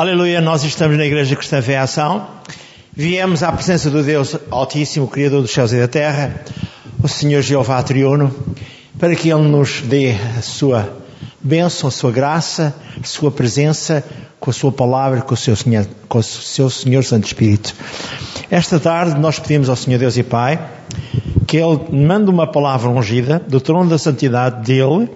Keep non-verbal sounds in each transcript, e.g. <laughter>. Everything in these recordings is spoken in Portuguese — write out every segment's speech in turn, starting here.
Aleluia, nós estamos na Igreja Cristã Fé Ação. Viemos à presença do Deus Altíssimo, Criador dos céus e da terra, o Senhor Jeová Triuno, para que Ele nos dê a sua bênção, a sua graça, a sua presença, com a sua palavra, com o seu Senhor, com o seu Senhor Santo Espírito. Esta tarde nós pedimos ao Senhor Deus e Pai que Ele mande uma palavra ungida do trono da santidade dEle,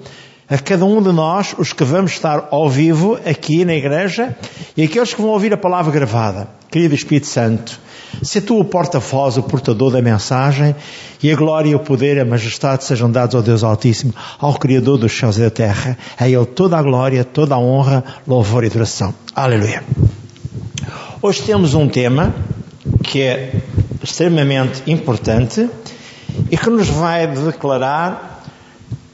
a cada um de nós, os que vamos estar ao vivo aqui na igreja e aqueles que vão ouvir a palavra gravada. Querido Espírito Santo, se tu o porta-voz, o portador da mensagem, e a glória, o poder a majestade sejam dados ao Deus Altíssimo, ao Criador dos céus e da terra, a Ele toda a glória, toda a honra, louvor e adoração. Aleluia. Hoje temos um tema que é extremamente importante e que nos vai declarar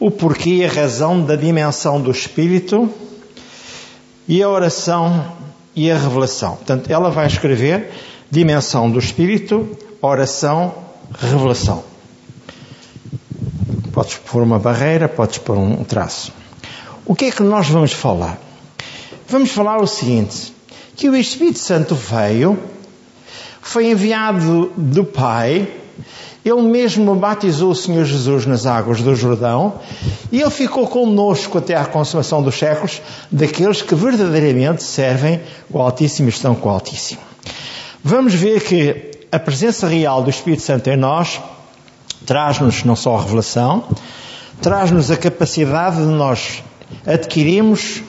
o porquê e a razão da dimensão do Espírito e a oração e a revelação. Portanto, ela vai escrever dimensão do Espírito, oração, revelação. Podes pôr uma barreira, podes pôr um traço. O que é que nós vamos falar? Vamos falar o seguinte: que o Espírito Santo veio, foi enviado do Pai ele mesmo batizou o Senhor Jesus nas águas do Jordão e ele ficou conosco até à consumação dos séculos, daqueles que verdadeiramente servem o Altíssimo e estão com o Altíssimo. Vamos ver que a presença real do Espírito Santo em nós traz-nos não só a revelação, traz-nos a capacidade de nós adquirirmos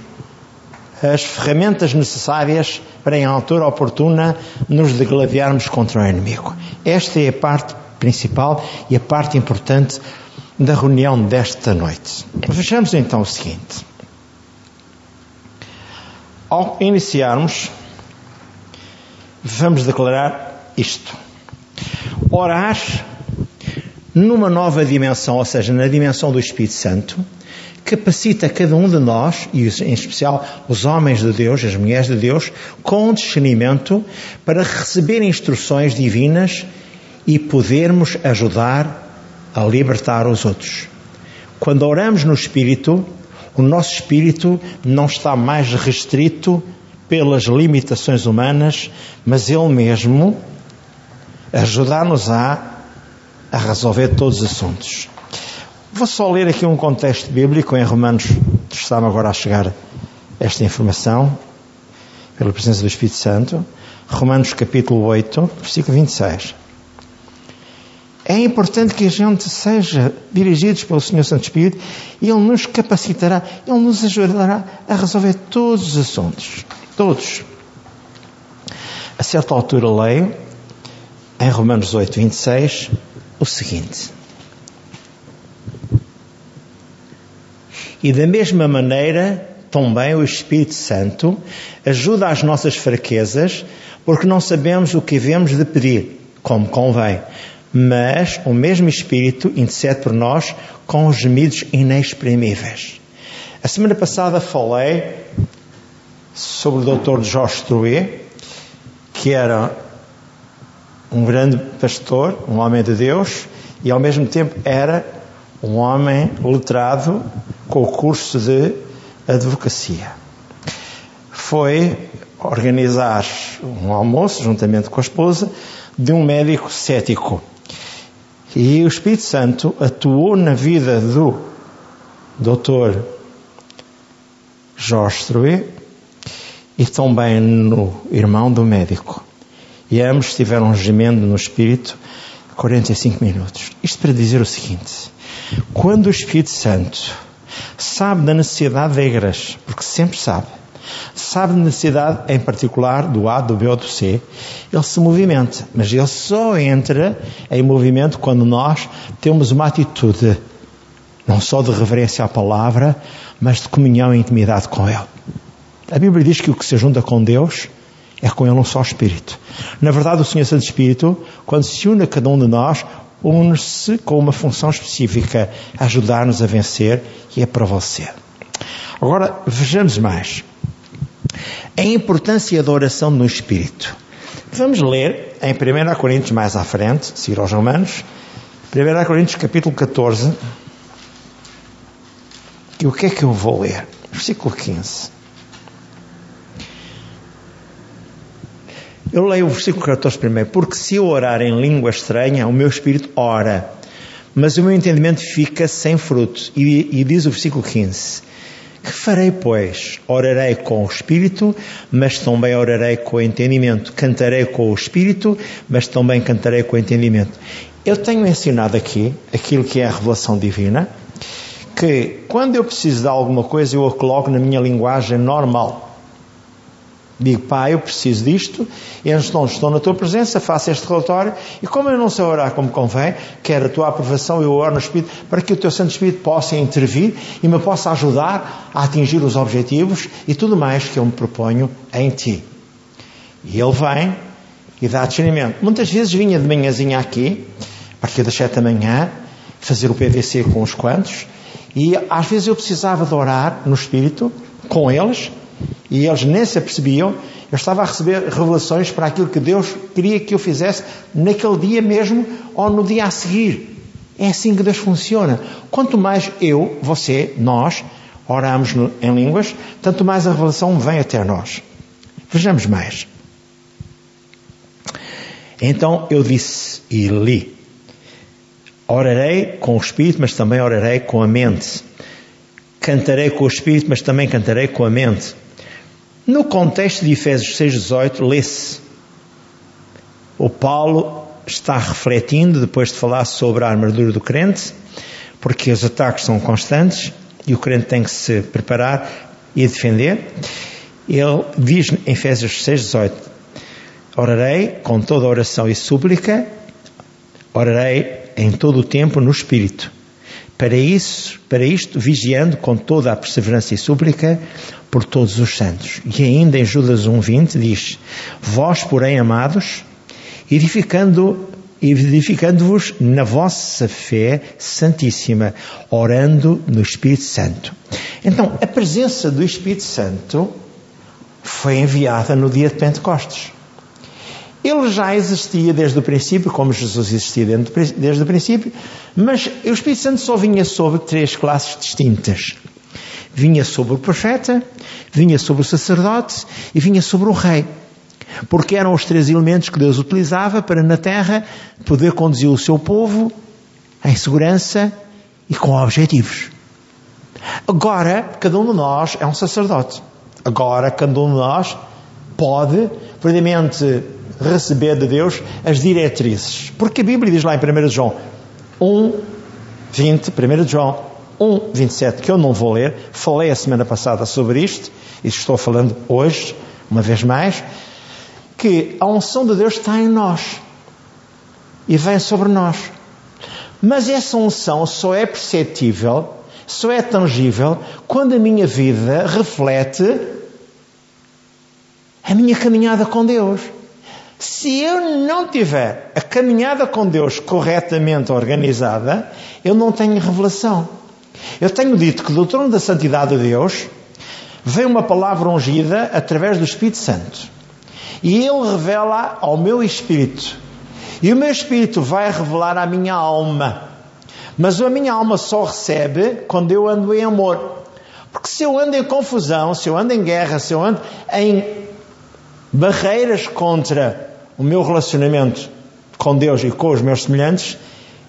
as ferramentas necessárias para, em altura oportuna, nos degladiarmos contra o inimigo. Esta é a parte principal e a parte importante da reunião desta noite. Vejamos então o seguinte. Ao iniciarmos, vamos declarar isto. Orar numa nova dimensão, ou seja, na dimensão do Espírito Santo, capacita cada um de nós, e em especial os homens de Deus, as mulheres de Deus, com discernimento para receber instruções divinas e podermos ajudar a libertar os outros. Quando oramos no Espírito, o nosso espírito não está mais restrito pelas limitações humanas, mas ele mesmo ajudar-nos a, a resolver todos os assuntos. Vou só ler aqui um contexto bíblico em Romanos, está-me agora a chegar esta informação, pela presença do Espírito Santo. Romanos capítulo 8, versículo 26. É importante que a gente seja dirigidos pelo Senhor Santo Espírito e Ele nos capacitará, Ele nos ajudará a resolver todos os assuntos. Todos. A certa altura leio, em Romanos 8, 26, o seguinte. E da mesma maneira, também o Espírito Santo ajuda às nossas fraquezas, porque não sabemos o que devemos de pedir, como convém mas o mesmo Espírito intercede por nós com gemidos inexprimíveis. A semana passada falei sobre o Dr. Jorge Trouet, que era um grande pastor, um homem de Deus, e ao mesmo tempo era um homem letrado com o curso de advocacia. Foi organizar um almoço, juntamente com a esposa, de um médico cético e o Espírito Santo atuou na vida do Dr. Jorge Trouet e também no irmão do médico. E ambos estiveram gemendo no Espírito 45 minutos. Isto para dizer o seguinte: quando o Espírito Santo sabe da necessidade da igreja, porque sempre sabe, sabe da necessidade em particular do A, do B ou do C, ele se movimenta, mas ele só entra em movimento quando nós temos uma atitude não só de reverência à palavra, mas de comunhão e intimidade com Ele. A Bíblia diz que o que se junta com Deus é com Ele um só Espírito. Na verdade, o Senhor Santo Espírito, quando se une a cada um de nós, une-se com uma função específica, ajudar-nos a vencer e a prevalecer. Agora, vejamos mais. A importância da oração no Espírito. Vamos ler em 1 Coríntios mais à frente, seguir aos Romanos, 1 Coríntios capítulo 14. E o que é que eu vou ler? Versículo 15. Eu leio o versículo 14 primeiro. Porque se eu orar em língua estranha, o meu espírito ora, mas o meu entendimento fica sem fruto. E, e diz o versículo 15: Que farei, pois? Orarei com o espírito, mas também orarei com o entendimento. Cantarei com o espírito, mas também cantarei com o entendimento. Eu tenho ensinado aqui aquilo que é a revelação divina, que quando eu preciso de alguma coisa, eu a coloco na minha linguagem normal. Digo, pá, eu preciso disto, e então estou na tua presença, faço este relatório, e como eu não sei orar como convém, quero a tua aprovação, eu oro no Espírito, para que o teu Santo Espírito possa intervir e me possa ajudar a atingir os objetivos e tudo mais que eu me proponho em ti. E ele vem e dá discernimento. Muitas vezes vinha de manhãzinha aqui, a partir das sete da manhã, fazer o PVC com os quantos, e às vezes eu precisava de orar no Espírito, com eles, e eles nem se apercebiam, eu estava a receber revelações para aquilo que Deus queria que eu fizesse naquele dia mesmo ou no dia a seguir. É assim que Deus funciona. Quanto mais eu, você, nós, oramos em línguas, tanto mais a revelação vem até nós. Vejamos mais. Então eu disse e li: Orarei com o Espírito, mas também orarei com a mente. Cantarei com o Espírito, mas também cantarei com a mente. No contexto de Efésios 6,18, lê-se: O Paulo está refletindo, depois de falar sobre a armadura do crente, porque os ataques são constantes e o crente tem que se preparar e defender. Ele diz em Efésios 6,18: Orarei com toda oração e súplica, orarei em todo o tempo no Espírito. Para isso, para isto, vigiando com toda a perseverança e súplica por todos os santos. E ainda em Judas 1:20 diz: Vós, porém, amados, edificando edificando-vos na vossa fé santíssima, orando no Espírito Santo. Então, a presença do Espírito Santo foi enviada no dia de Pentecostes. Ele já existia desde o princípio, como Jesus existia desde o princípio, mas o Espírito Santo só vinha sobre três classes distintas. Vinha sobre o profeta, vinha sobre o sacerdote e vinha sobre o rei. Porque eram os três elementos que Deus utilizava para na terra poder conduzir o seu povo em segurança e com objetivos. Agora, cada um de nós é um sacerdote. Agora, cada um de nós pode, verdadeiramente, receber de Deus as diretrizes. Porque a Bíblia diz lá em 1 João 1, 20, 1 João 1, 27, que eu não vou ler, falei a semana passada sobre isto, e estou falando hoje, uma vez mais, que a unção de Deus está em nós e vem sobre nós. Mas essa unção só é perceptível, só é tangível, quando a minha vida reflete a minha caminhada com Deus. Se eu não tiver a caminhada com Deus corretamente organizada, eu não tenho revelação. Eu tenho dito que do trono da santidade de Deus vem uma palavra ungida através do Espírito Santo. E ele revela ao meu espírito. E o meu espírito vai revelar à minha alma. Mas a minha alma só recebe quando eu ando em amor. Porque se eu ando em confusão, se eu ando em guerra, se eu ando em barreiras contra o meu relacionamento com Deus e com os meus semelhantes,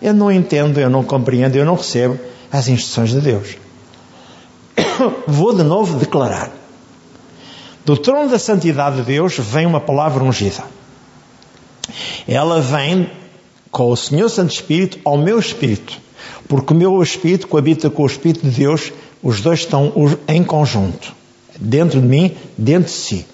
eu não entendo, eu não compreendo, eu não recebo às instruções de Deus. <coughs> Vou de novo declarar: do trono da santidade de Deus vem uma palavra ungida. Ela vem com o Senhor Santo Espírito ao meu espírito, porque o meu espírito coabita com o Espírito de Deus, os dois estão em conjunto, dentro de mim, dentro de si.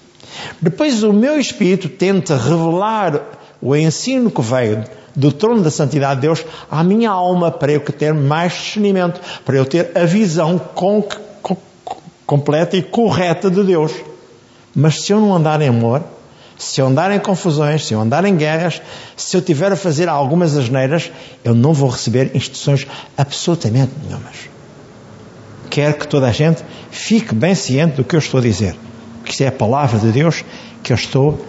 Depois o meu espírito tenta revelar o ensino que veio do trono da santidade de Deus à minha alma para eu ter mais discernimento, para eu ter a visão com, com, completa e correta de Deus. Mas se eu não andar em amor, se eu andar em confusões, se eu andar em guerras, se eu tiver a fazer algumas asneiras, eu não vou receber instruções absolutamente nenhumas. Quero que toda a gente fique bem ciente do que eu estou a dizer. Que isto é a palavra de Deus que eu estou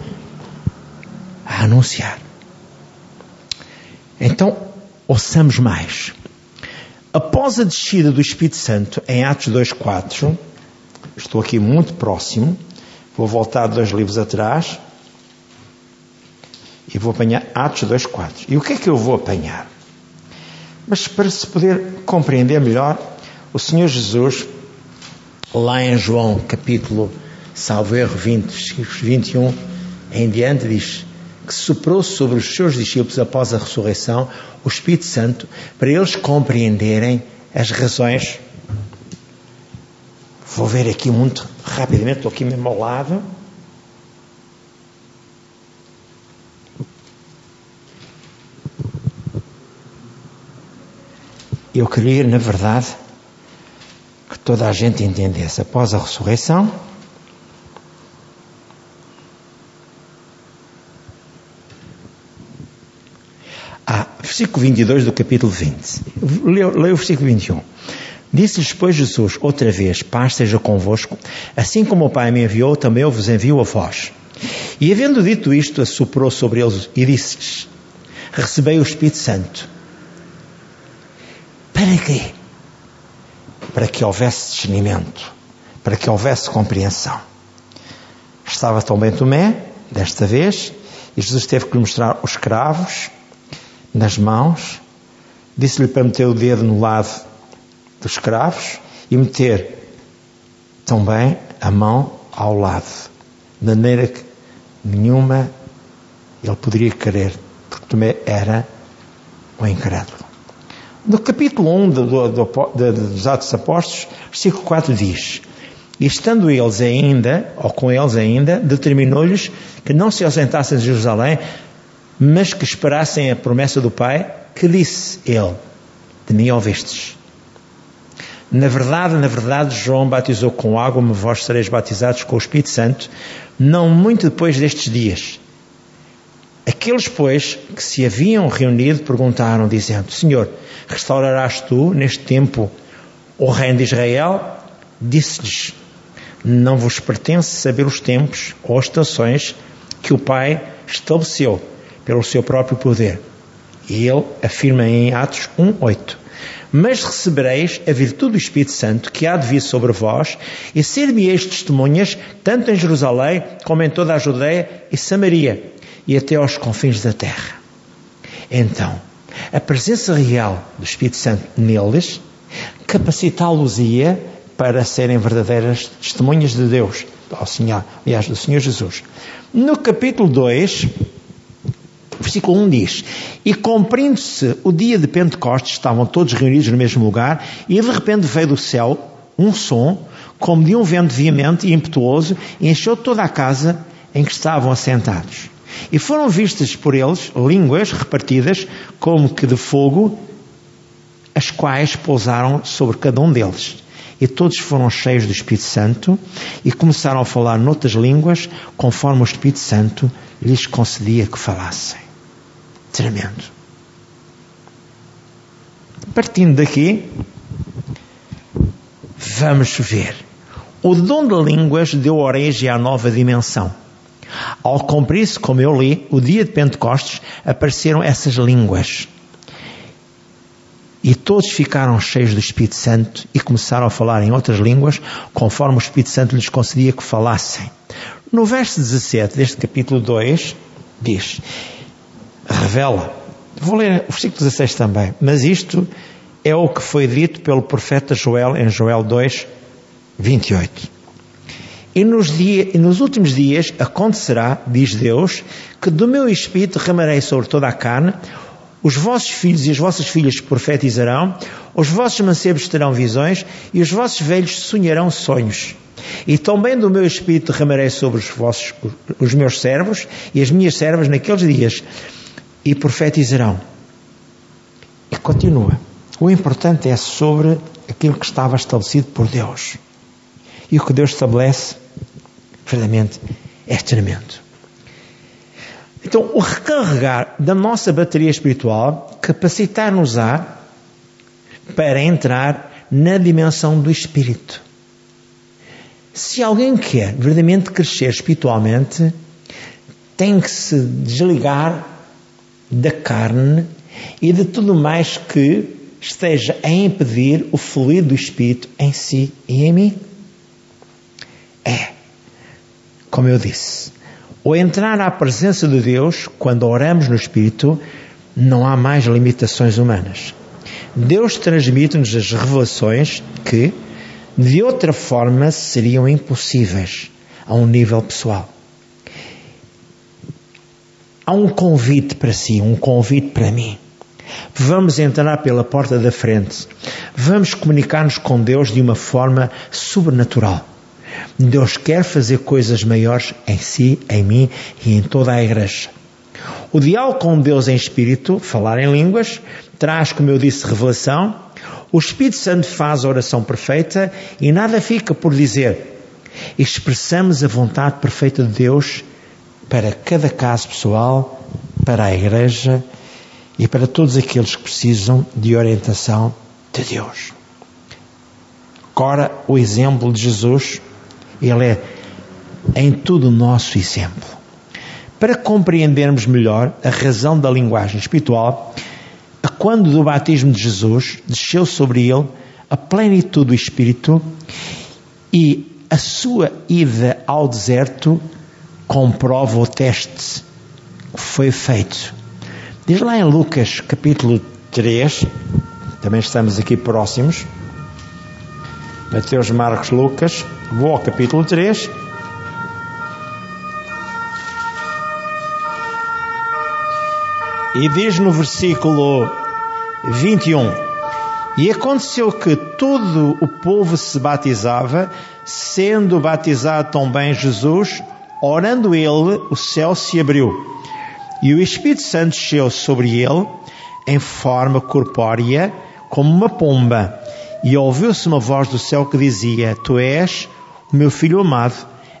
a anunciar. Então, ouçamos mais. Após a descida do Espírito Santo, em Atos 2.4, estou aqui muito próximo, vou voltar dois livros atrás. E vou apanhar Atos 2.4. E o que é que eu vou apanhar? Mas para se poder compreender melhor, o Senhor Jesus, lá em João capítulo, salvo erro 20, 21 em diante, diz que soprou sobre os seus discípulos após a ressurreição o Espírito Santo para eles compreenderem as razões. Vou ver aqui muito rapidamente, estou aqui mesmo ao lado. Eu queria, na verdade, que toda a gente entendesse após a ressurreição. Versículo 22 do capítulo 20. Leia o versículo 21. Disse-lhes, pois, Jesus, outra vez, paz seja convosco, assim como o Pai me enviou, também eu vos envio a vós. E havendo dito isto, assoprou sobre eles e disse-lhes, recebei o Espírito Santo. Para quê? Para que houvesse discernimento, para que houvesse compreensão. Estava também Tomé, desta vez, e Jesus teve que lhe mostrar os cravos nas mãos, disse-lhe para meter o dedo no lado dos cravos e meter também a mão ao lado, de maneira que nenhuma ele poderia querer, porque Tomé era o incrédulo. No capítulo 1 do, do, do, dos Atos Apóstolos, versículo 4 diz: E estando eles ainda, ou com eles ainda, determinou-lhes que não se ausentassem de Jerusalém, mas que esperassem a promessa do Pai, que disse ele: De mim ouvistes. Na verdade, na verdade, João batizou com água, mas vós sereis batizados com o Espírito Santo, não muito depois destes dias. Aqueles, pois, que se haviam reunido perguntaram, dizendo: Senhor, restaurarás tu neste tempo o reino de Israel? Disse-lhes: Não vos pertence saber os tempos ou as estações que o Pai estabeleceu pelo seu próprio poder. E ele afirma em Atos 1:8: Mas recebereis a virtude do Espírito Santo que há de vir sobre vós, e ser-me-eis testemunhas, tanto em Jerusalém como em toda a Judeia e Samaria e até aos confins da terra. Então, a presença real do Espírito Santo neles capacitá-los-ia para serem verdadeiras testemunhas de Deus, ao Senhor, aliás, do Senhor Jesus. No capítulo 2, versículo 1 diz: E cumprindo-se o dia de Pentecostes, estavam todos reunidos no mesmo lugar, e de repente veio do céu um som, como de um vento veemente e impetuoso, e encheu toda a casa em que estavam assentados. E foram vistas por eles línguas repartidas como que de fogo, as quais pousaram sobre cada um deles. E todos foram cheios do Espírito Santo e começaram a falar noutras línguas, conforme o Espírito Santo lhes concedia que falassem. Tremendo. Partindo daqui, vamos ver. O dom de línguas deu origem à nova dimensão. Ao cumprir-se, como eu li, o dia de Pentecostes, apareceram essas línguas. E todos ficaram cheios do Espírito Santo e começaram a falar em outras línguas, conforme o Espírito Santo lhes concedia que falassem. No verso 17 deste capítulo 2, diz: revela. Vou ler o versículo 16 também, mas isto é o que foi dito pelo profeta Joel em Joel 2, 28. E nos, dia, e nos últimos dias acontecerá, diz Deus, que do meu espírito derramarei sobre toda a carne, os vossos filhos e as vossas filhas profetizarão, os vossos mancebos terão visões e os vossos velhos sonharão sonhos. E também do meu espírito derramarei sobre os, vossos, os meus servos e as minhas servas naqueles dias e profetizarão. E continua. O importante é sobre aquilo que estava estabelecido por Deus. E o que Deus estabelece, verdadeiramente, é tremendo. Então, o recarregar da nossa bateria espiritual capacitar-nos-á para entrar na dimensão do Espírito. Se alguém quer verdadeiramente crescer espiritualmente, tem que se desligar da carne e de tudo mais que esteja a impedir o fluir do Espírito em si e em mim. É, como eu disse, O entrar à presença de Deus, quando oramos no Espírito, não há mais limitações humanas. Deus transmite-nos as revelações que, de outra forma, seriam impossíveis a um nível pessoal. Há um convite para si, um convite para mim. Vamos entrar pela porta da frente. Vamos comunicar-nos com Deus de uma forma sobrenatural. Deus quer fazer coisas maiores em si, em mim e em toda a igreja. O diálogo com Deus em espírito, falar em línguas, traz, como eu disse, revelação. O Espírito Santo faz a oração perfeita e nada fica por dizer. Expressamos a vontade perfeita de Deus para cada caso pessoal, para a igreja e para todos aqueles que precisam de orientação de Deus. Agora, o exemplo de Jesus, ele é em tudo o nosso exemplo. Para compreendermos melhor a razão da linguagem espiritual, quando do batismo de Jesus desceu sobre ele a plenitude do Espírito e a sua ida ao deserto comprova o teste que foi feito. Diz lá em Lucas capítulo 3, também estamos aqui próximos, Mateus, Marcos, Lucas, vou ao capítulo 3. E diz no versículo 21. E aconteceu que todo o povo se batizava, sendo batizado também Jesus, orando ele, o céu se abriu. E o Espírito Santo desceu sobre ele, em forma corpórea, como uma pomba. E ouviu-se uma voz do céu que dizia: Tu és o meu filho amado,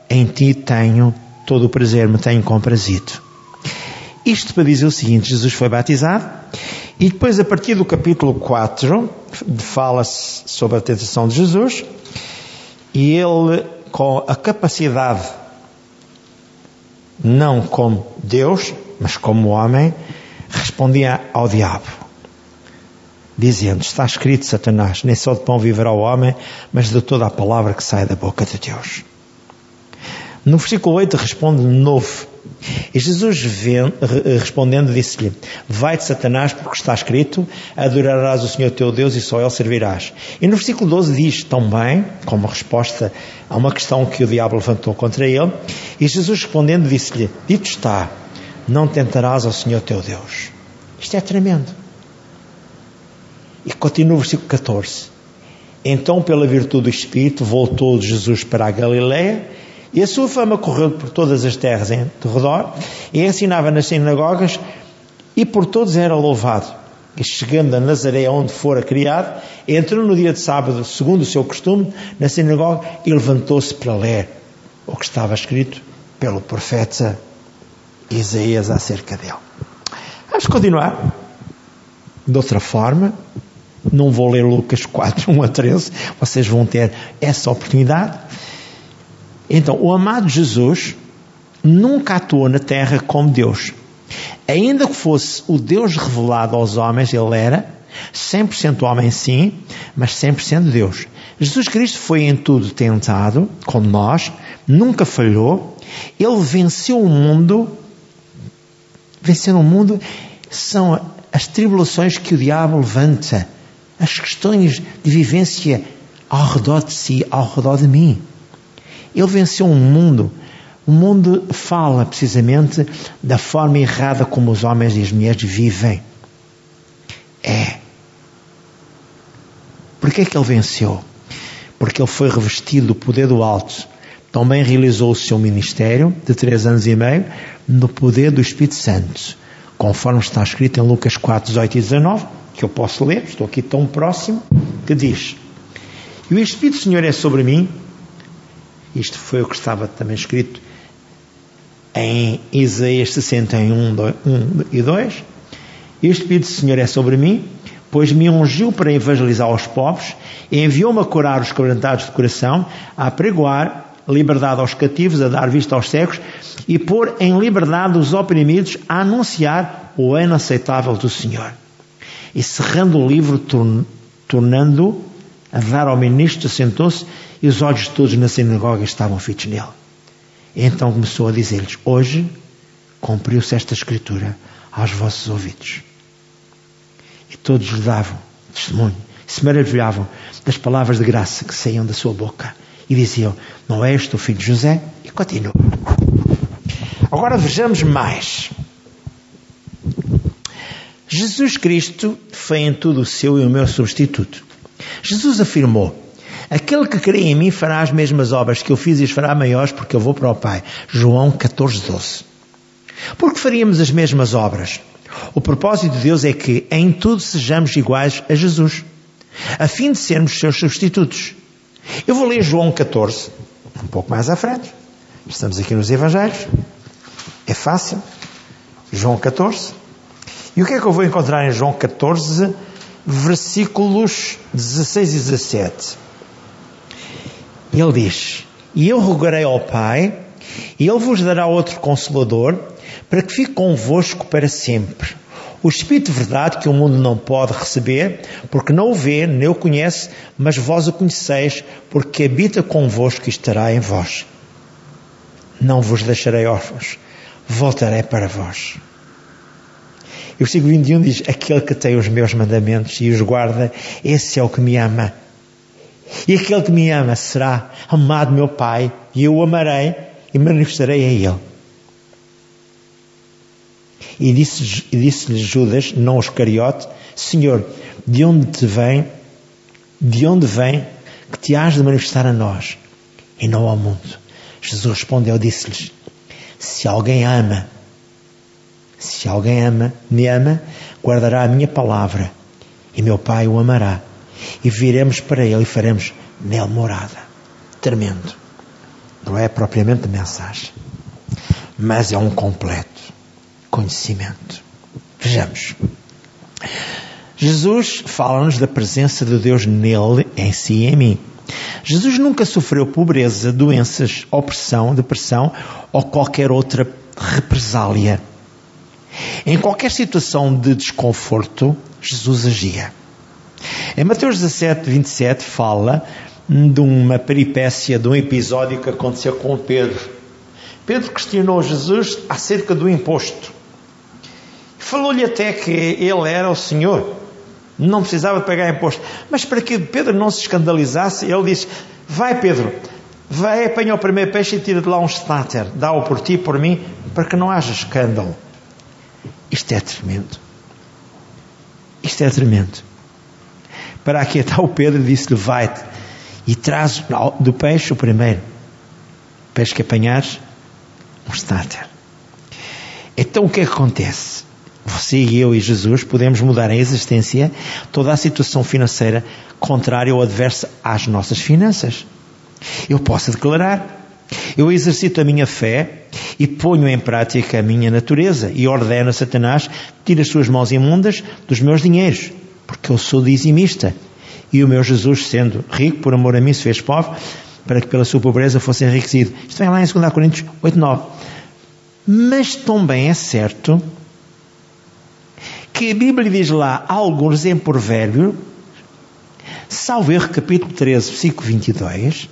em ti tenho todo o prazer, me tenho comprazido. Isto para dizer o seguinte: Jesus foi batizado e depois, a partir do capítulo 4, fala-se sobre a tentação de Jesus e ele, com a capacidade, não como Deus, mas como homem, respondia ao diabo, dizendo: Está escrito, Satanás, nem só de pão viverá o homem, mas de toda a palavra que sai da boca de Deus. No versículo 8 responde de novo e Jesus respondendo disse-lhe, vai-te Satanás porque está escrito, adorarás o Senhor teu Deus e só Ele servirás. E no versículo 12 diz também, como resposta a uma questão que o diabo levantou contra ele, e Jesus respondendo disse-lhe, dito está, não tentarás ao Senhor teu Deus. Isto é tremendo. E continua o versículo 14. Então, pela virtude do Espírito, voltou Jesus para a Galileia e a sua fama correu por todas as terras em redor, e ensinava nas sinagogas, e por todos era louvado. E chegando a Nazaré, onde fora criado, entrou no dia de sábado, segundo o seu costume, na sinagoga, e levantou-se para ler o que estava escrito pelo profeta Isaías acerca dele. Vamos continuar. De outra forma, não vou ler Lucas 4, 1 a 13, vocês vão ter essa oportunidade. Então, o amado Jesus nunca atuou na terra como Deus. Ainda que fosse o Deus revelado aos homens, ele era 100% homem sim, mas 100% Deus. Jesus Cristo foi em tudo tentado, como nós, nunca falhou. Ele venceu o mundo. Vencer o mundo são as tribulações que o diabo levanta, as questões de vivência ao redor de si, ao redor de mim. Ele venceu um mundo. O mundo fala precisamente da forma errada como os homens e as mulheres vivem. É. Por que é que ele venceu? Porque ele foi revestido do poder do alto. Também realizou o seu ministério de três anos e meio no poder do Espírito Santo, conforme está escrito em Lucas 4, 18 e 19, que eu posso ler, estou aqui tão próximo, que diz: E o Espírito do Senhor é sobre mim, isto foi o que estava também escrito em Isaías 61 1 e 2. E o Espírito do Senhor é sobre mim, pois me ungiu para evangelizar aos e enviou-me a curar os quebrantados de coração, a pregoar liberdade aos cativos, a dar vista aos cegos, e pôr em liberdade os oprimidos, a anunciar o ano aceitável do Senhor. E cerrando o livro, tornando a dar ao ministro, sentou-se e os olhos de todos na sinagoga estavam fitos nele. Então começou a dizer-lhes: Hoje cumpriu-se esta escritura aos vossos ouvidos. E todos lhe davam testemunho, se maravilhavam das palavras de graça que saíam da sua boca. E diziam: Não és tu filho de José? E continuam. Agora vejamos mais. Jesus Cristo foi em tudo o seu e o meu substituto. Jesus afirmou: Aquele que crê em mim fará as mesmas obras que eu fiz e as fará maiores porque eu vou para o Pai. João 14, 12. Porque faríamos as mesmas obras? O propósito de Deus é que em tudo sejamos iguais a Jesus, a fim de sermos seus substitutos. Eu vou ler João 14, um pouco mais à frente. Estamos aqui nos Evangelhos. É fácil. João 14. E o que é que eu vou encontrar em João 14, versículos 16 e 17? Ele diz: E eu rogarei ao Pai, e Ele vos dará outro consolador, para que fique convosco para sempre. O Espírito de verdade que o mundo não pode receber, porque não o vê, nem o conhece, mas vós o conheceis, porque habita convosco e estará em vós. Não vos deixarei órfãos, voltarei para vós. E o versículo 21 diz: Aquele que tem os meus mandamentos e os guarda, esse é o que me ama. E aquele que me ama será amado meu Pai, e eu o amarei e manifestarei a ele. E disse-lhe disse Judas, não os cariote, Senhor, de onde te vem, de onde vem que te has de manifestar a nós e não ao mundo? Jesus respondeu, disse-lhes, se alguém ama, se alguém ama, me ama, guardará a minha palavra e meu Pai o amará e viremos para ele e faremos nele morada. Tremendo. Não é propriamente mensagem, mas é um completo conhecimento. Vejamos. Jesus fala-nos da presença de Deus nele, em si e em mim. Jesus nunca sofreu pobreza, doenças, opressão, depressão ou qualquer outra represália. Em qualquer situação de desconforto, Jesus agia. Em Mateus 17, 27 fala de uma peripécia, de um episódio que aconteceu com Pedro. Pedro questionou Jesus acerca do imposto. Falou-lhe até que ele era o Senhor, não precisava pagar imposto. Mas para que Pedro não se escandalizasse, ele disse: Vai, Pedro, vai, apanha o primeiro peixe e tira de lá um estáter, dá-o por ti, por mim, para que não haja escândalo. Isto é tremendo. Isto é tremendo. Para aqui está o Pedro disse-lhe: Vai-te e traz do peixe o primeiro. Peixe que apanhares, um estáter. Então o que é que acontece? Você e eu e Jesus podemos mudar a existência, toda a situação financeira contrária ou adversa às nossas finanças. Eu posso declarar: eu exercito a minha fé e ponho em prática a minha natureza e ordeno a Satanás tire as suas mãos imundas dos meus dinheiros, porque eu sou dizimista. E o meu Jesus, sendo rico por amor a mim, se fez pobre, para que pela sua pobreza fosse enriquecido. Isto vem lá em 2 Coríntios 8, 9. Mas também é certo que a Bíblia diz lá alguns em provérbio, salvo erro, capítulo 13, versículo 22,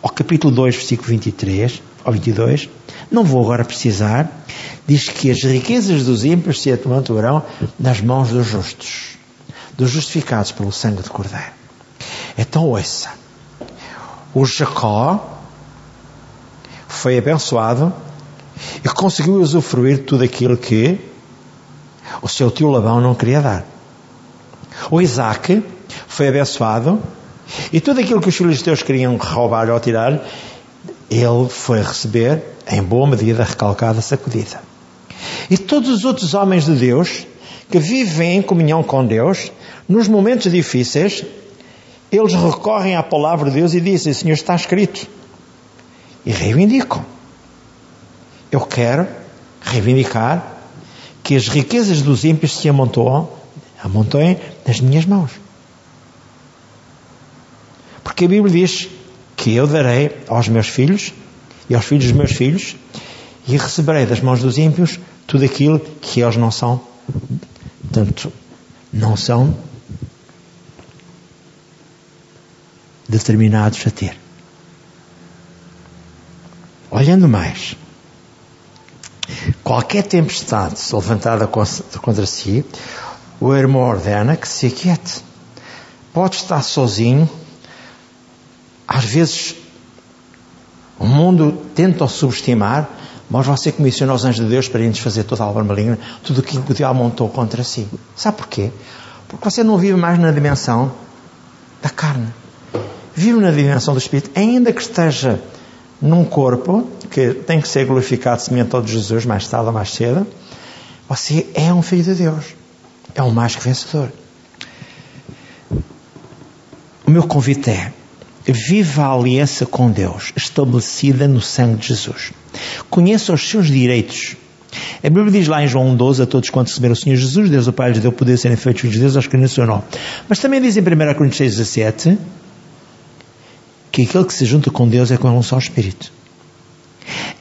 ou capítulo 2, versículo 23, ou 22, não vou agora precisar, diz que as riquezas dos ímpios se amontoarão nas mãos dos justos, dos justificados pelo sangue de Cordeiro. Então ouça, o Jacó foi abençoado e conseguiu usufruir tudo aquilo que o seu tio Labão não queria dar. O Isaac foi abençoado e tudo aquilo que os Deus queriam roubar ou tirar, ele foi receber em boa medida recalcada, sacudida. E todos os outros homens de Deus que vivem em comunhão com Deus, nos momentos difíceis, eles recorrem à palavra de Deus e dizem: Senhor, está escrito. E reivindicam. Eu quero reivindicar que as riquezas dos ímpios se amontoam, amontoem nas minhas mãos. Porque a Bíblia diz que eu darei aos meus filhos e aos filhos dos meus filhos e receberei das mãos dos ímpios tudo aquilo que eles não são, tanto não são determinados a ter. Olhando mais, qualquer tempestade levantada contra si, o irmão ordena que se aquiete. Pode estar sozinho, às vezes o mundo tenta o subestimar, mas você comissiona os anjos de Deus para irem fazer toda a obra maligna, tudo aquilo que o diabo montou contra si. Sabe porquê? Porque você não vive mais na dimensão da carne. Vive na dimensão do Espírito, ainda que esteja num corpo que tem que ser glorificado semelhante ao de Jesus, mais tarde ou mais cedo, você é um filho de Deus. É um mais que vencedor. O meu convite é: viva a aliança com Deus, estabelecida no sangue de Jesus. Conheça os seus direitos. A Bíblia diz lá em João 12: A todos quantos receberam o Senhor Jesus, Deus o Pai lhes deu poder de serem feitos filhos de Deus aos que no seu nome. Mas também diz em 1 Coríntios 6, 17 que aquele que se junta com Deus é com um só Espírito.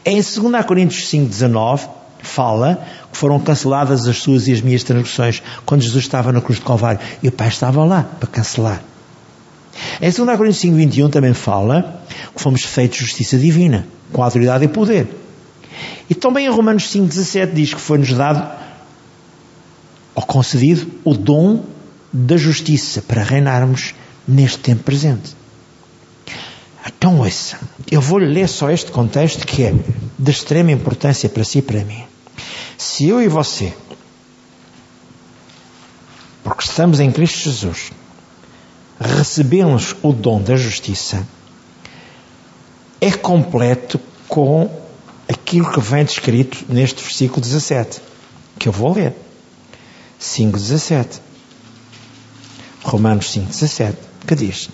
Em 2 Coríntios 5, 19 fala que foram canceladas as suas e as minhas transgressões quando Jesus estava na cruz de Calvário e o Pai estava lá para cancelar. Em 2 Coríntios 5, 21 também fala que fomos feitos justiça divina, com autoridade e poder. E também em Romanos 5, 17 diz que foi-nos dado ou concedido o dom da justiça para reinarmos neste tempo presente. Então ouça, eu vou ler só este contexto que é de extrema importância para si e para mim. Se eu e você, porque estamos em Cristo Jesus, recebemos o dom da justiça, é completo com aquilo que vem descrito neste versículo 17, que eu vou ler. 5,17. Romanos 5,17, que diz: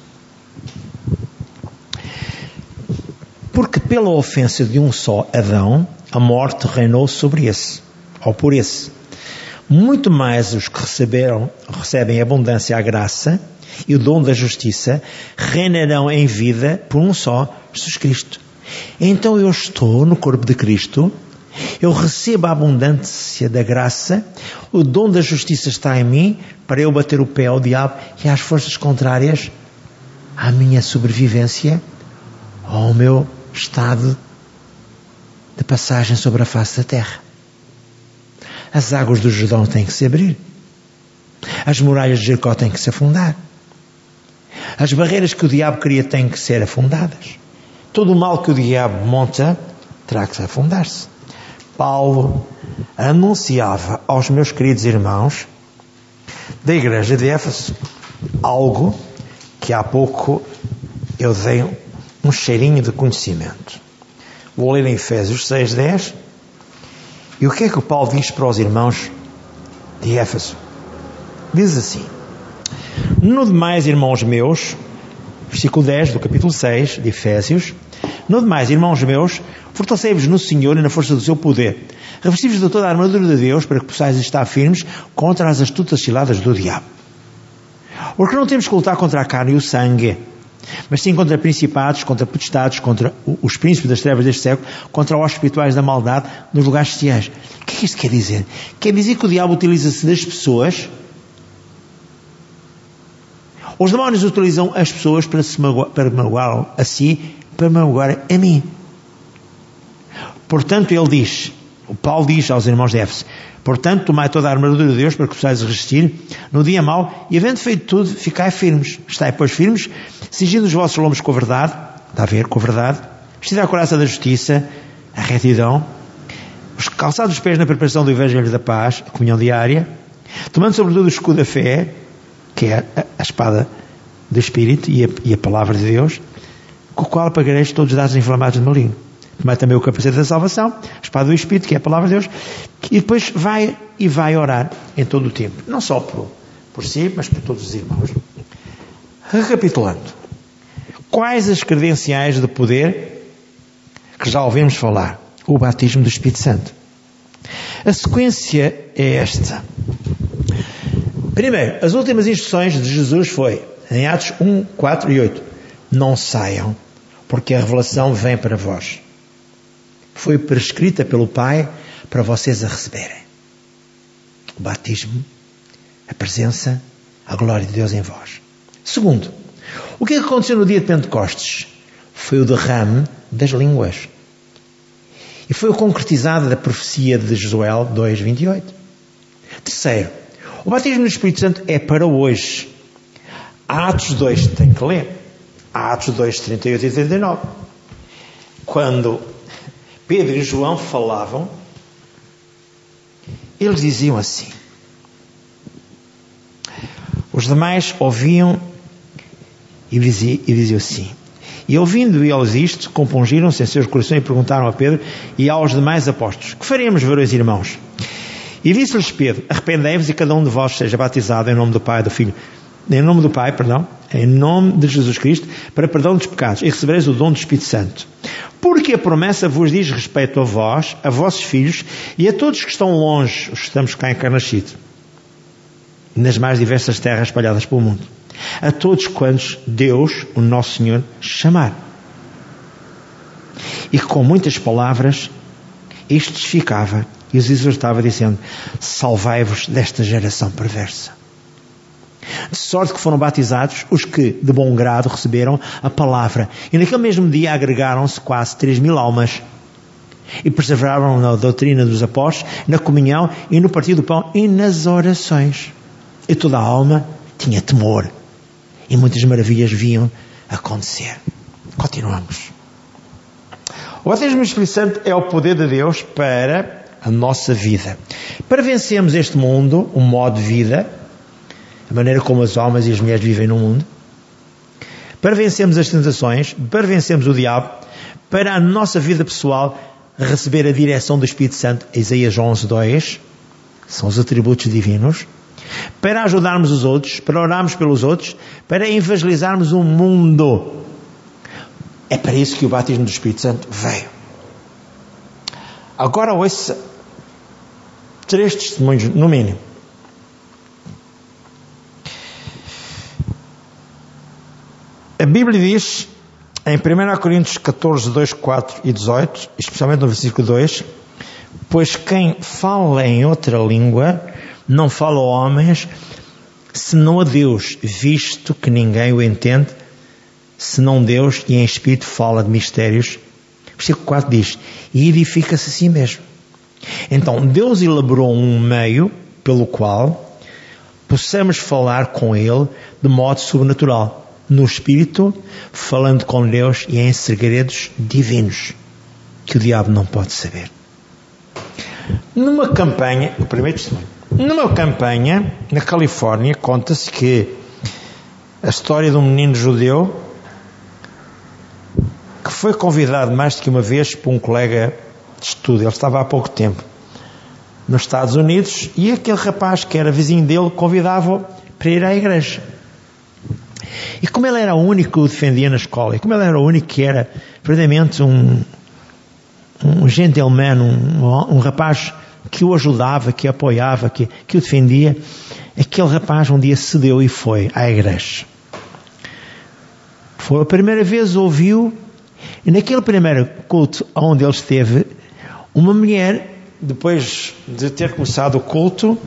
Porque pela ofensa de um só Adão, a morte reinou sobre esse, ou por esse. Muito mais os que receberam, recebem abundância a graça e o dom da justiça reinarão em vida por um só, Jesus Cristo. Então eu estou no corpo de Cristo, eu recebo a abundância da graça, o dom da justiça está em mim para eu bater o pé ao diabo e às forças contrárias à minha sobrevivência, ao meu estado de passagem sobre a face da terra. As águas do Jordão têm que se abrir. As muralhas de Jericó têm que se afundar. As barreiras que o diabo cria têm que ser afundadas. Todo o mal que o diabo monta terá que afundar-se. Paulo anunciava aos meus queridos irmãos da igreja de Éfeso algo que há pouco eu dei um cheirinho de conhecimento. Vou ler em Efésios 6, 10. E o que é que o Paulo diz para os irmãos de Éfeso? Diz assim: No demais, irmãos meus, versículo 10 do capítulo 6 de Efésios, no demais, irmãos meus, fortalecei-vos no Senhor e na força do seu poder. Revesti-vos de toda a armadura de Deus para que possais estar firmes contra as astutas ciladas do diabo. Porque não temos que lutar contra a carne e o sangue, mas sim contra principados, contra potestades, contra os príncipes das trevas deste século, contra os espirituais da maldade nos lugares celestiais. O que é que isto quer dizer? Quer dizer que o diabo utiliza-se das pessoas. Os demónios utilizam as pessoas para, se magoar, para magoar a si, para magoar a mim. Portanto, ele diz, o Paulo diz aos irmãos de Éfeso, Portanto, tomai toda a armadura de Deus para que possais resistir no dia mau e, havendo feito tudo, ficai firmes. Estai, pois, firmes, cingindo os vossos lombos com a verdade, está a ver, com a verdade, vestida a coraça da justiça, a retidão, os calçados os pés na preparação do Evangelho da Paz, a comunhão diária, tomando sobretudo o escudo da fé, que é a, espada do Espírito e a, e a palavra de Deus, com o qual apagareis todos os dados inflamados de maligno. Tomai também o capacete da salvação, a espada do Espírito, que é a palavra de Deus, e depois vai e vai orar em todo o tempo. Não só por, por si, mas por todos os irmãos. Recapitulando. Quais as credenciais de poder que já ouvimos falar? O batismo do Espírito Santo. A sequência é esta. Primeiro, as últimas instruções de Jesus foi em Atos 1, 4 e 8. Não saiam, porque a revelação vem para vós foi prescrita pelo Pai para vocês a receberem. O batismo, a presença, a glória de Deus em vós. Segundo, o que aconteceu no dia de Pentecostes? Foi o derrame das línguas. E foi concretizada da profecia de Joel 2,28. Terceiro, o batismo no Espírito Santo é para hoje. Atos 2, tem que ler. Atos 2, 38 e 39. Quando Pedro e João falavam, eles diziam assim. Os demais ouviam e diziam, e diziam assim. E ouvindo eles isto, compungiram-se em seus corações e perguntaram a Pedro e aos demais apóstolos: Que faremos, varões irmãos? E disse-lhes Pedro: Arrependei-vos e cada um de vós seja batizado em nome do Pai e do Filho, em nome do Pai, perdão, em nome de Jesus Cristo, para perdão dos pecados, e recebereis o dom do Espírito Santo. Porque a promessa vos diz respeito a vós, a vossos filhos e a todos que estão longe, os que estamos cá encarnascidos, nas mais diversas terras espalhadas pelo mundo. A todos quantos Deus, o nosso Senhor, chamar. E com muitas palavras, isto testificava e os exortava, dizendo: Salvai-vos desta geração perversa. De sorte que foram batizados os que, de bom grado, receberam a palavra. E naquele mesmo dia agregaram-se quase três mil almas. E perseveravam na doutrina dos apóstolos, na comunhão e no partido do pão e nas orações. E toda a alma tinha temor. E muitas maravilhas viam acontecer. Continuamos. O batismo do Espírito Santo é o poder de Deus para a nossa vida. Para vencermos este mundo, o modo de vida, a maneira como as almas e as mulheres vivem no mundo, para vencermos as tentações, para vencermos o diabo, para a nossa vida pessoal receber a direção do Espírito Santo, Isaías 11, 2, são os atributos divinos, para ajudarmos os outros, para orarmos pelos outros, para evangelizarmos o mundo. É para isso que o batismo do Espírito Santo veio. Agora ouça três testemunhos, no mínimo. A Bíblia diz, em 1 Coríntios 14, 2, 4 e 18, especialmente no versículo 2, pois quem fala em outra língua não fala a homens, senão a Deus, visto que ninguém o entende, senão Deus, e em espírito fala de mistérios. Versículo 4 diz, e edifica-se a si mesmo. Então, Deus elaborou um meio pelo qual possamos falar com Ele de modo sobrenatural no Espírito, falando com Deus e em segredos divinos que o diabo não pode saber. Numa campanha, o primeiro testemunho, numa campanha na Califórnia, conta-se que a história de um menino judeu que foi convidado mais do que uma vez por um colega de estudo, ele estava há pouco tempo nos Estados Unidos e aquele rapaz que era vizinho dele convidava-o para ir à igreja. E como ele era o único que o defendia na escola, e como ele era o único que era verdadeiramente um, um gentleman, um, um rapaz que o ajudava, que o apoiava, que, que o defendia, aquele rapaz um dia cedeu e foi à igreja. Foi a primeira vez ouviu, e naquele primeiro culto onde ele esteve, uma mulher, depois de ter começado o culto,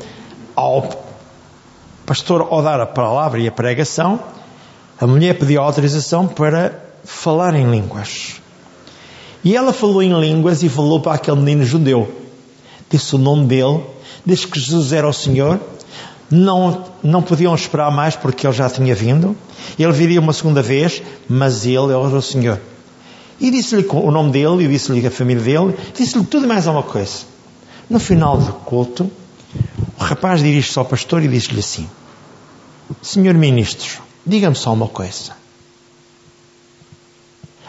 ao pastor ao dar a palavra e a pregação, a mulher pediu autorização para falar em línguas. E ela falou em línguas e falou para aquele menino judeu. Disse o nome dele, disse que Jesus era o Senhor. Não, não podiam esperar mais porque ele já tinha vindo. Ele viria uma segunda vez, mas ele era o Senhor. E disse-lhe o nome dele, e disse-lhe a família dele, disse-lhe tudo e mais alguma coisa. No final do culto, o rapaz dirige-se ao pastor e diz-lhe assim: Senhor Ministro, Diga-me só uma coisa.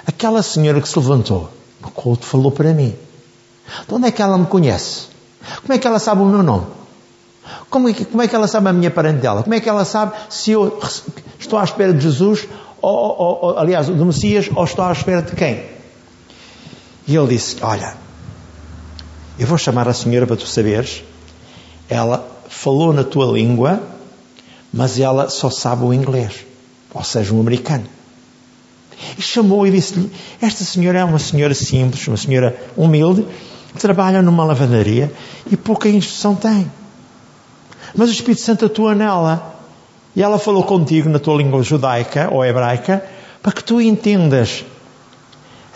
Aquela senhora que se levantou no culto falou para mim. De onde é que ela me conhece? Como é que ela sabe o meu nome? Como é que, como é que ela sabe a minha parentela? Como é que ela sabe se eu estou à espera de Jesus, ou, ou, ou aliás, do Messias, ou estou à espera de quem? E ele disse: Olha, eu vou chamar a senhora para tu saberes. Ela falou na tua língua mas ela só sabe o inglês, ou seja, um americano. E chamou e disse-lhe: Esta senhora é uma senhora simples, uma senhora humilde, trabalha numa lavandaria e pouca instrução tem. Mas o Espírito Santo atua nela. E ela falou contigo na tua língua judaica ou hebraica para que tu entendas.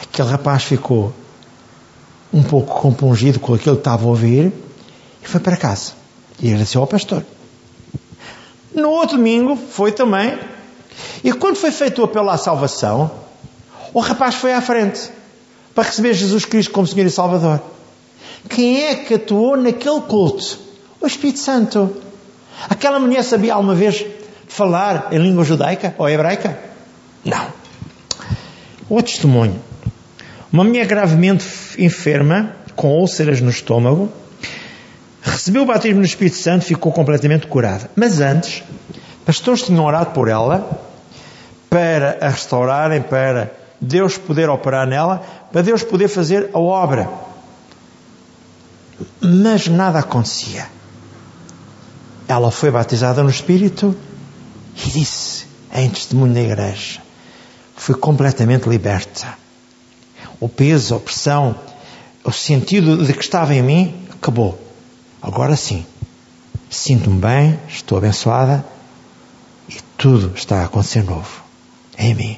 Aquele rapaz ficou um pouco compungido com aquilo que estava a ouvir, e foi para casa. E agradeceu ao pastor. No outro domingo foi também. E quando foi feito o apelo à salvação, o rapaz foi à frente para receber Jesus Cristo como Senhor e Salvador. Quem é que atuou naquele culto? O Espírito Santo. Aquela mulher sabia alguma vez falar em língua judaica ou hebraica? Não. O testemunho. Uma mulher gravemente enferma, com úlceras no estômago, recebeu o batismo no Espírito Santo ficou completamente curada. Mas antes, pastores tinham orado por ela para a restaurarem, para Deus poder operar nela, para Deus poder fazer a obra. Mas nada acontecia. Ela foi batizada no Espírito e disse em testemunho da igreja: fui completamente liberta. O peso, a opressão, o sentido de que estava em mim acabou. Agora sim, sinto-me bem, estou abençoada e tudo está a acontecer novo em mim.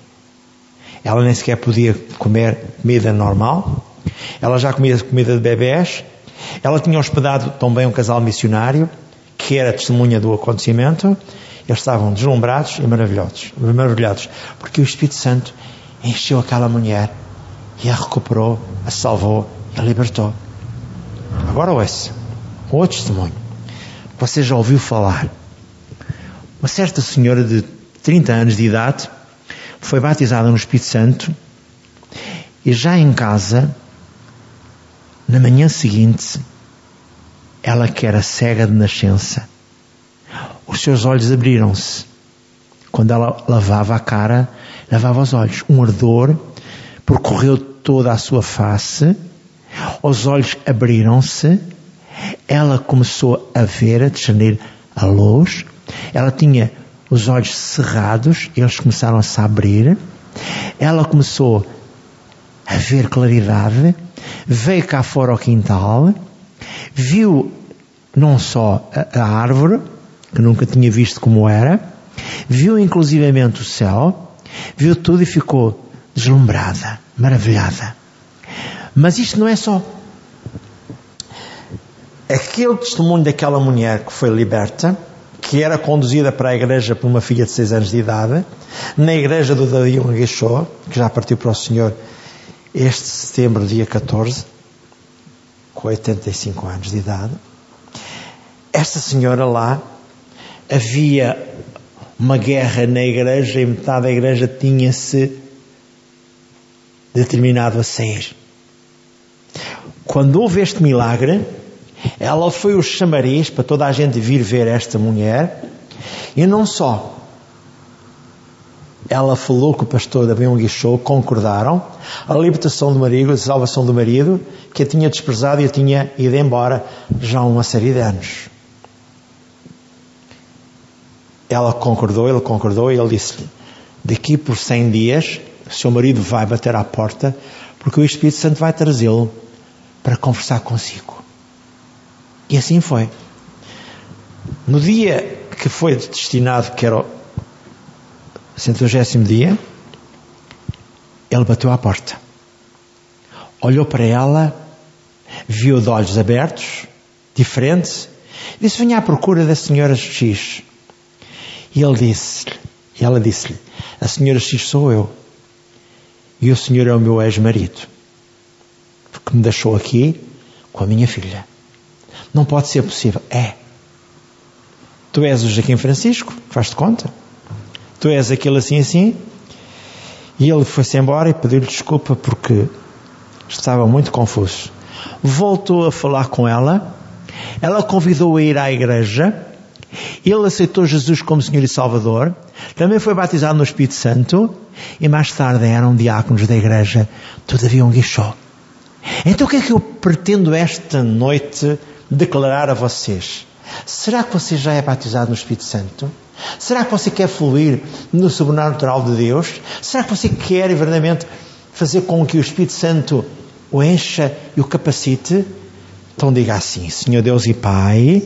Ela nem sequer podia comer comida normal, ela já comia comida de bebés, ela tinha hospedado também um casal missionário que era testemunha do acontecimento. Eles estavam deslumbrados e maravilhosos, maravilhados, porque o Espírito Santo encheu aquela mulher e a recuperou, a salvou e a libertou. Agora ouça, outro testemunho. Você já ouviu falar? Uma certa senhora de 30 anos de idade foi batizada no Espírito Santo e já em casa, na manhã seguinte, ela que era cega de nascença, os seus olhos abriram-se. Quando ela lavava a cara, lavava os olhos. Um ardor percorreu toda a sua face, os olhos abriram-se, ela começou a ver, a discernir a luz, ela tinha os olhos cerrados, eles começaram a se abrir, ela começou a ver claridade, veio cá fora ao quintal, viu não só a, a árvore, que nunca tinha visto como era, viu inclusivamente o céu, viu tudo e ficou deslumbrada, maravilhada. Mas isto não é só. Aquele testemunho daquela mulher que foi liberta, que era conduzida para a igreja por uma filha de 6 anos de idade, na igreja do Davi Gueixó, que já partiu para o Senhor este setembro, dia 14, com 85 anos de idade. Esta senhora lá, havia uma guerra na igreja e metade da igreja tinha-se determinado a sair. Quando houve este milagre, ela foi o chamariz para toda a gente vir ver esta mulher. E não só. Ela falou com o pastor da Bem Show, concordaram. A libertação do marido, a salvação do marido, que a tinha desprezado e a tinha ido embora já há uma série de anos. Ela concordou, ele concordou e ele disse-lhe: Daqui por 100 dias, o seu marido vai bater à porta, porque o Espírito Santo vai trazê-lo para conversar consigo. E assim foi. No dia que foi destinado, que era o centagésimo dia, ele bateu à porta. Olhou para ela, viu de olhos abertos, diferentes, disse: Venha à procura da senhora X. E ele disse-lhe, e ela disse-lhe: A senhora X sou eu. E o senhor é o meu ex-marido. Que me deixou aqui com a minha filha. Não pode ser possível. É. Tu és o Joaquim Francisco, faz-te conta? Tu és aquele assim assim? E ele foi-se embora e pediu-lhe desculpa porque estava muito confuso. Voltou a falar com ela, ela convidou-o a ir à igreja, ele aceitou Jesus como Senhor e Salvador, também foi batizado no Espírito Santo e mais tarde eram diáconos da igreja, todavia um guichó. Então o que é que eu pretendo esta noite declarar a vocês: será que você já é batizado no Espírito Santo? Será que você quer fluir no sobrenatural de Deus? Será que você quer verdadeiramente fazer com que o Espírito Santo o encha e o capacite? Então diga assim: Senhor Deus e Pai,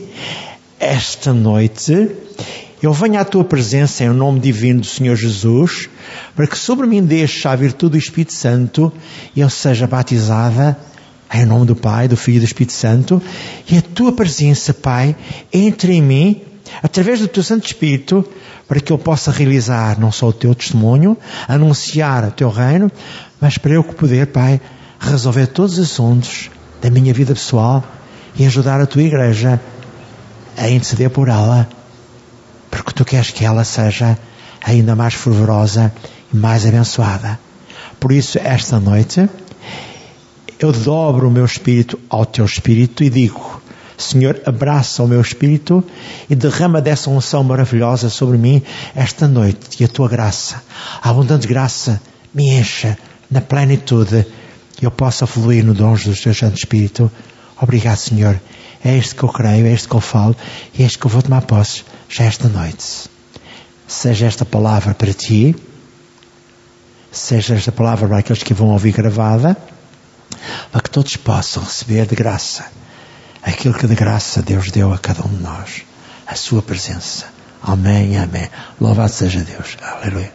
esta noite eu venho à tua presença em nome divino do Senhor Jesus, para que sobre mim deixe a virtude do Espírito Santo e eu seja batizada Em nome do Pai, do Filho e do Espírito Santo, e a tua presença, Pai, entre em mim, através do teu Santo Espírito, para que eu possa realizar não só o teu testemunho, anunciar o teu reino, mas para eu poder, Pai, resolver todos os assuntos da minha vida pessoal e ajudar a tua igreja a interceder por ela, porque tu queres que ela seja ainda mais fervorosa e mais abençoada. Por isso, esta noite, eu dobro o meu espírito ao teu espírito e digo: Senhor, abraça o meu espírito e derrama dessa unção maravilhosa sobre mim esta noite e a tua graça, a abundante graça, me encha na plenitude e eu possa fluir no dons do teu Santo Espírito. Obrigado, Senhor. É este que eu creio, é este que eu falo e é este que eu vou tomar posse já esta noite. Seja esta palavra para ti, seja esta palavra para aqueles que vão ouvir gravada, para que todos possam receber de graça aquilo que de graça Deus deu a cada um de nós, a sua presença. Amém, amém. Louvado seja Deus. Aleluia.